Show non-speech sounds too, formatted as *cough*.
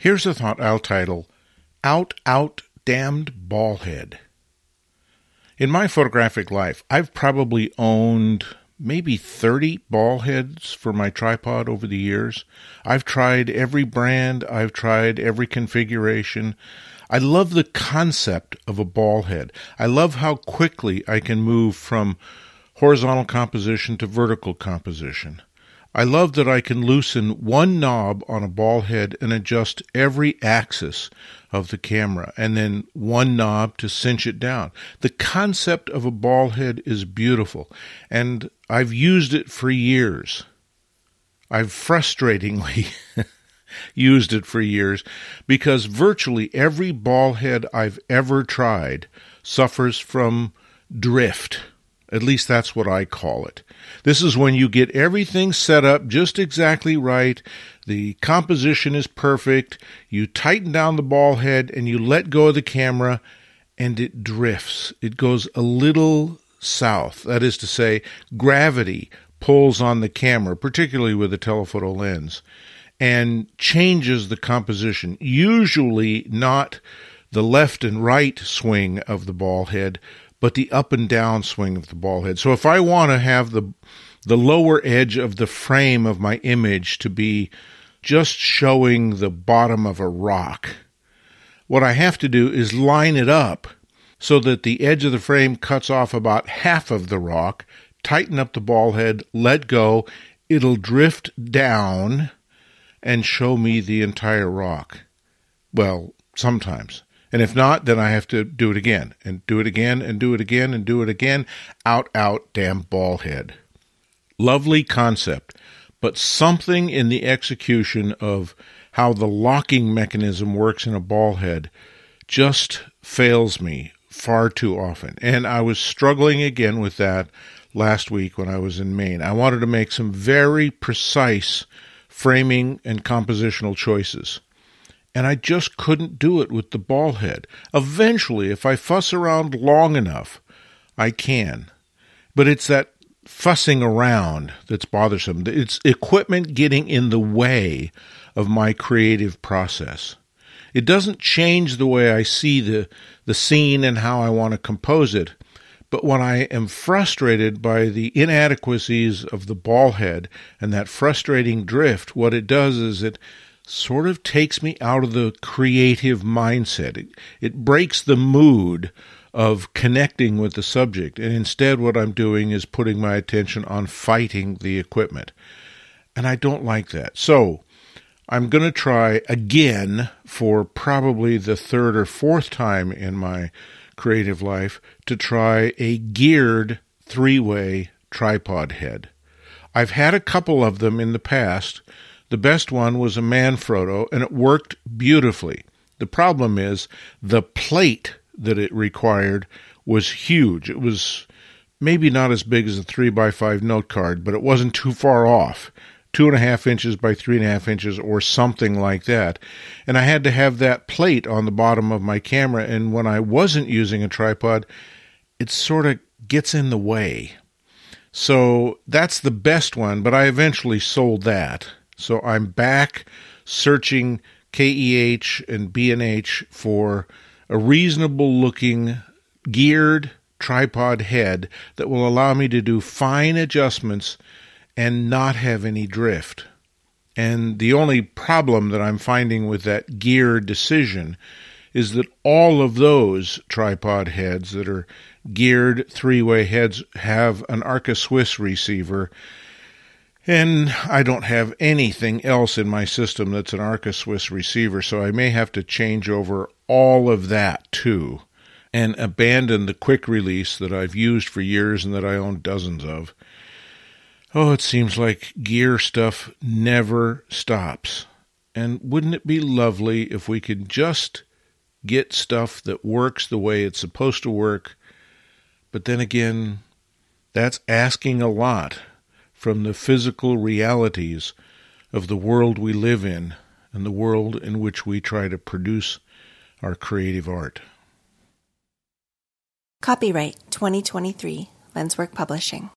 Here's a thought I'll title Out, Out, Damned Ballhead. In my photographic life, I've probably owned maybe 30 ball heads for my tripod over the years. I've tried every brand, I've tried every configuration. I love the concept of a ball head. I love how quickly I can move from horizontal composition to vertical composition. I love that I can loosen one knob on a ball head and adjust every axis of the camera, and then one knob to cinch it down. The concept of a ball head is beautiful, and I've used it for years. I've frustratingly *laughs* used it for years because virtually every ball head I've ever tried suffers from drift. At least that's what I call it. This is when you get everything set up just exactly right. The composition is perfect. You tighten down the ball head and you let go of the camera and it drifts. It goes a little south. That is to say, gravity pulls on the camera, particularly with a telephoto lens, and changes the composition. Usually not the left and right swing of the ball head, but the up and down swing of the ball head. So if I want to have the the lower edge of the frame of my image to be just showing the bottom of a rock, what I have to do is line it up so that the edge of the frame cuts off about half of the rock, tighten up the ball head, let go, it'll drift down and show me the entire rock. Well, sometimes. And if not, then I have to do it again and do it again and do it again and do it again. Out, out, damn ball head. Lovely concept, but something in the execution of how the locking mechanism works in a ball head just fails me far too often. And I was struggling again with that last week when I was in Maine. I wanted to make some very precise framing and compositional choices and I just couldn't do it with the ball head. Eventually, if I fuss around long enough, I can. But it's that fussing around that's bothersome. It's equipment getting in the way of my creative process. It doesn't change the way I see the, the scene and how I want to compose it. But when I am frustrated by the inadequacies of the ball head and that frustrating drift, what it does is it sort of takes me out of the creative mindset. It, it breaks the mood of connecting with the subject. And instead, what I'm doing is putting my attention on fighting the equipment. And I don't like that. So I'm going to try again for probably the third or fourth time in my creative life to try a geared three way tripod head. I've had a couple of them in the past the best one was a Manfrotto, and it worked beautifully. The problem is the plate that it required was huge. It was maybe not as big as a 3 by 5 note card, but it wasn't too far off. Two and a half inches by three and a half inches, or something like that. And I had to have that plate on the bottom of my camera. And when I wasn't using a tripod, it sort of gets in the way. So that's the best one, but I eventually sold that. So I'm back searching KEH and B&H for a reasonable looking geared tripod head that will allow me to do fine adjustments and not have any drift. And the only problem that I'm finding with that gear decision is that all of those tripod heads that are geared three way heads have an Arca Swiss receiver and I don't have anything else in my system that's an Arca Swiss receiver, so I may have to change over all of that too and abandon the quick release that I've used for years and that I own dozens of. Oh, it seems like gear stuff never stops. And wouldn't it be lovely if we could just get stuff that works the way it's supposed to work? But then again, that's asking a lot from the physical realities of the world we live in and the world in which we try to produce our creative art. Copyright 2023 Lenswork Publishing.